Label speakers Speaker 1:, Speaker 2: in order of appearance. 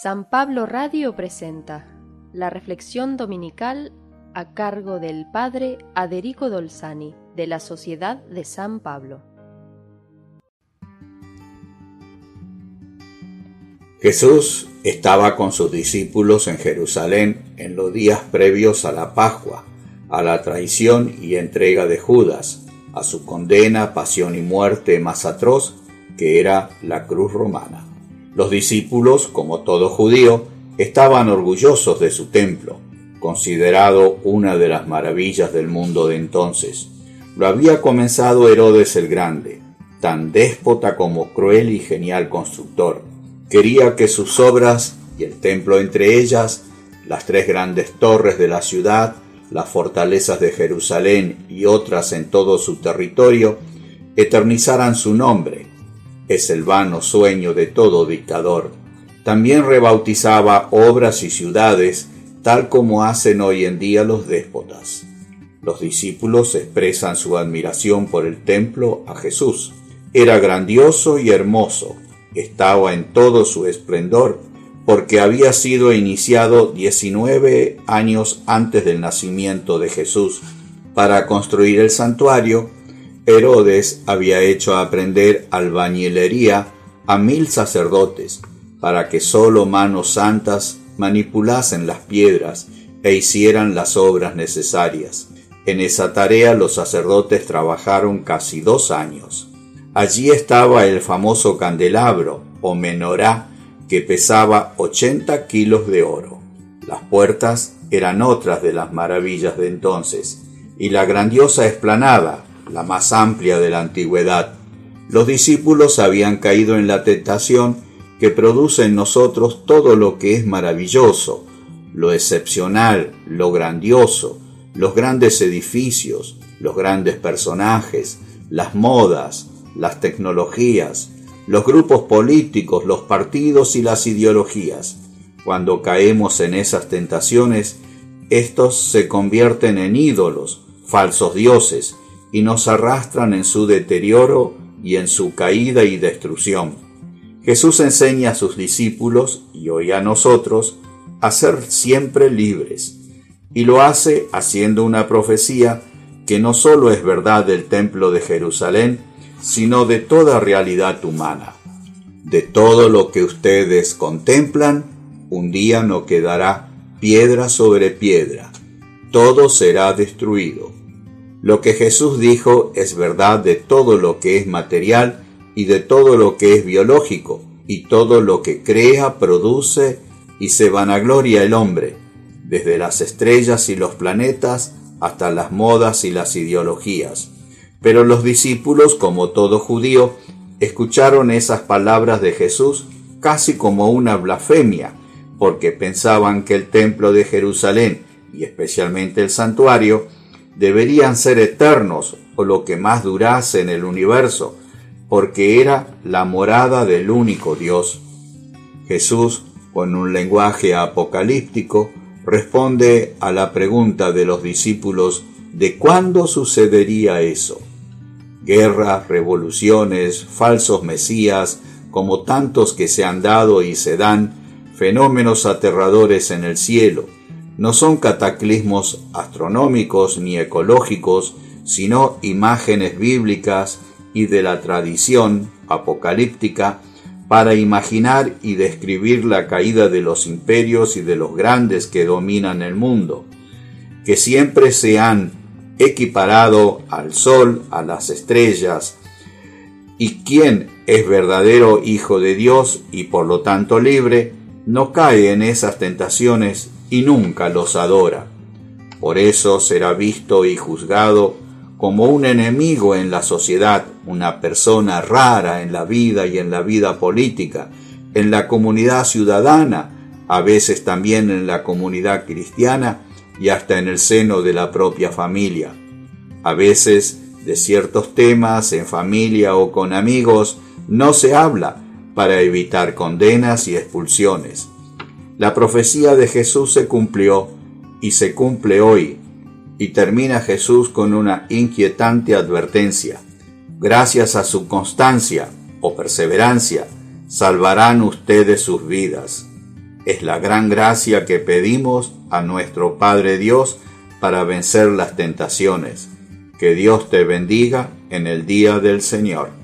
Speaker 1: San Pablo Radio presenta la reflexión dominical a cargo del Padre Aderico Dolzani de la Sociedad de San Pablo.
Speaker 2: Jesús estaba con sus discípulos en Jerusalén en los días previos a la Pascua, a la traición y entrega de Judas, a su condena, pasión y muerte más atroz, que era la cruz romana. Los discípulos, como todo judío, estaban orgullosos de su templo, considerado una de las maravillas del mundo de entonces. Lo había comenzado Herodes el Grande, tan déspota como cruel y genial constructor. Quería que sus obras, y el templo entre ellas, las tres grandes torres de la ciudad, las fortalezas de Jerusalén y otras en todo su territorio, eternizaran su nombre, es el vano sueño de todo dictador. También rebautizaba obras y ciudades, tal como hacen hoy en día los déspotas. Los discípulos expresan su admiración por el templo a Jesús. Era grandioso y hermoso, estaba en todo su esplendor, porque había sido iniciado 19 años antes del nacimiento de Jesús para construir el santuario Herodes había hecho aprender albañilería a mil sacerdotes para que sólo manos santas manipulasen las piedras e hicieran las obras necesarias. En esa tarea los sacerdotes trabajaron casi dos años. Allí estaba el famoso candelabro o menorá que pesaba 80 kilos de oro. Las puertas eran otras de las maravillas de entonces, y la grandiosa explanada la más amplia de la antigüedad, los discípulos habían caído en la tentación que produce en nosotros todo lo que es maravilloso, lo excepcional, lo grandioso, los grandes edificios, los grandes personajes, las modas, las tecnologías, los grupos políticos, los partidos y las ideologías. Cuando caemos en esas tentaciones, estos se convierten en ídolos, falsos dioses, y nos arrastran en su deterioro y en su caída y destrucción. Jesús enseña a sus discípulos y hoy a nosotros a ser siempre libres, y lo hace haciendo una profecía que no solo es verdad del templo de Jerusalén, sino de toda realidad humana. De todo lo que ustedes contemplan, un día no quedará piedra sobre piedra, todo será destruido. Lo que Jesús dijo es verdad de todo lo que es material y de todo lo que es biológico y todo lo que crea, produce y se vanagloria el hombre, desde las estrellas y los planetas hasta las modas y las ideologías. Pero los discípulos, como todo judío, escucharon esas palabras de Jesús casi como una blasfemia, porque pensaban que el templo de Jerusalén, y especialmente el santuario, deberían ser eternos o lo que más durase en el universo, porque era la morada del único Dios. Jesús, con un lenguaje apocalíptico, responde a la pregunta de los discípulos de cuándo sucedería eso. Guerras, revoluciones, falsos mesías, como tantos que se han dado y se dan, fenómenos aterradores en el cielo, no son cataclismos astronómicos ni ecológicos, sino imágenes bíblicas y de la tradición apocalíptica para imaginar y describir la caída de los imperios y de los grandes que dominan el mundo, que siempre se han equiparado al sol, a las estrellas, y quien es verdadero Hijo de Dios y por lo tanto libre, no cae en esas tentaciones y nunca los adora. Por eso será visto y juzgado como un enemigo en la sociedad, una persona rara en la vida y en la vida política, en la comunidad ciudadana, a veces también en la comunidad cristiana y hasta en el seno de la propia familia. A veces de ciertos temas en familia o con amigos no se habla para evitar condenas y expulsiones. La profecía de Jesús se cumplió y se cumple hoy, y termina Jesús con una inquietante advertencia. Gracias a su constancia o perseverancia, salvarán ustedes sus vidas. es la gran gracia que pedimos a nuestro Padre Dios para vencer las tentaciones. Que Dios te bendiga en el día del Señor.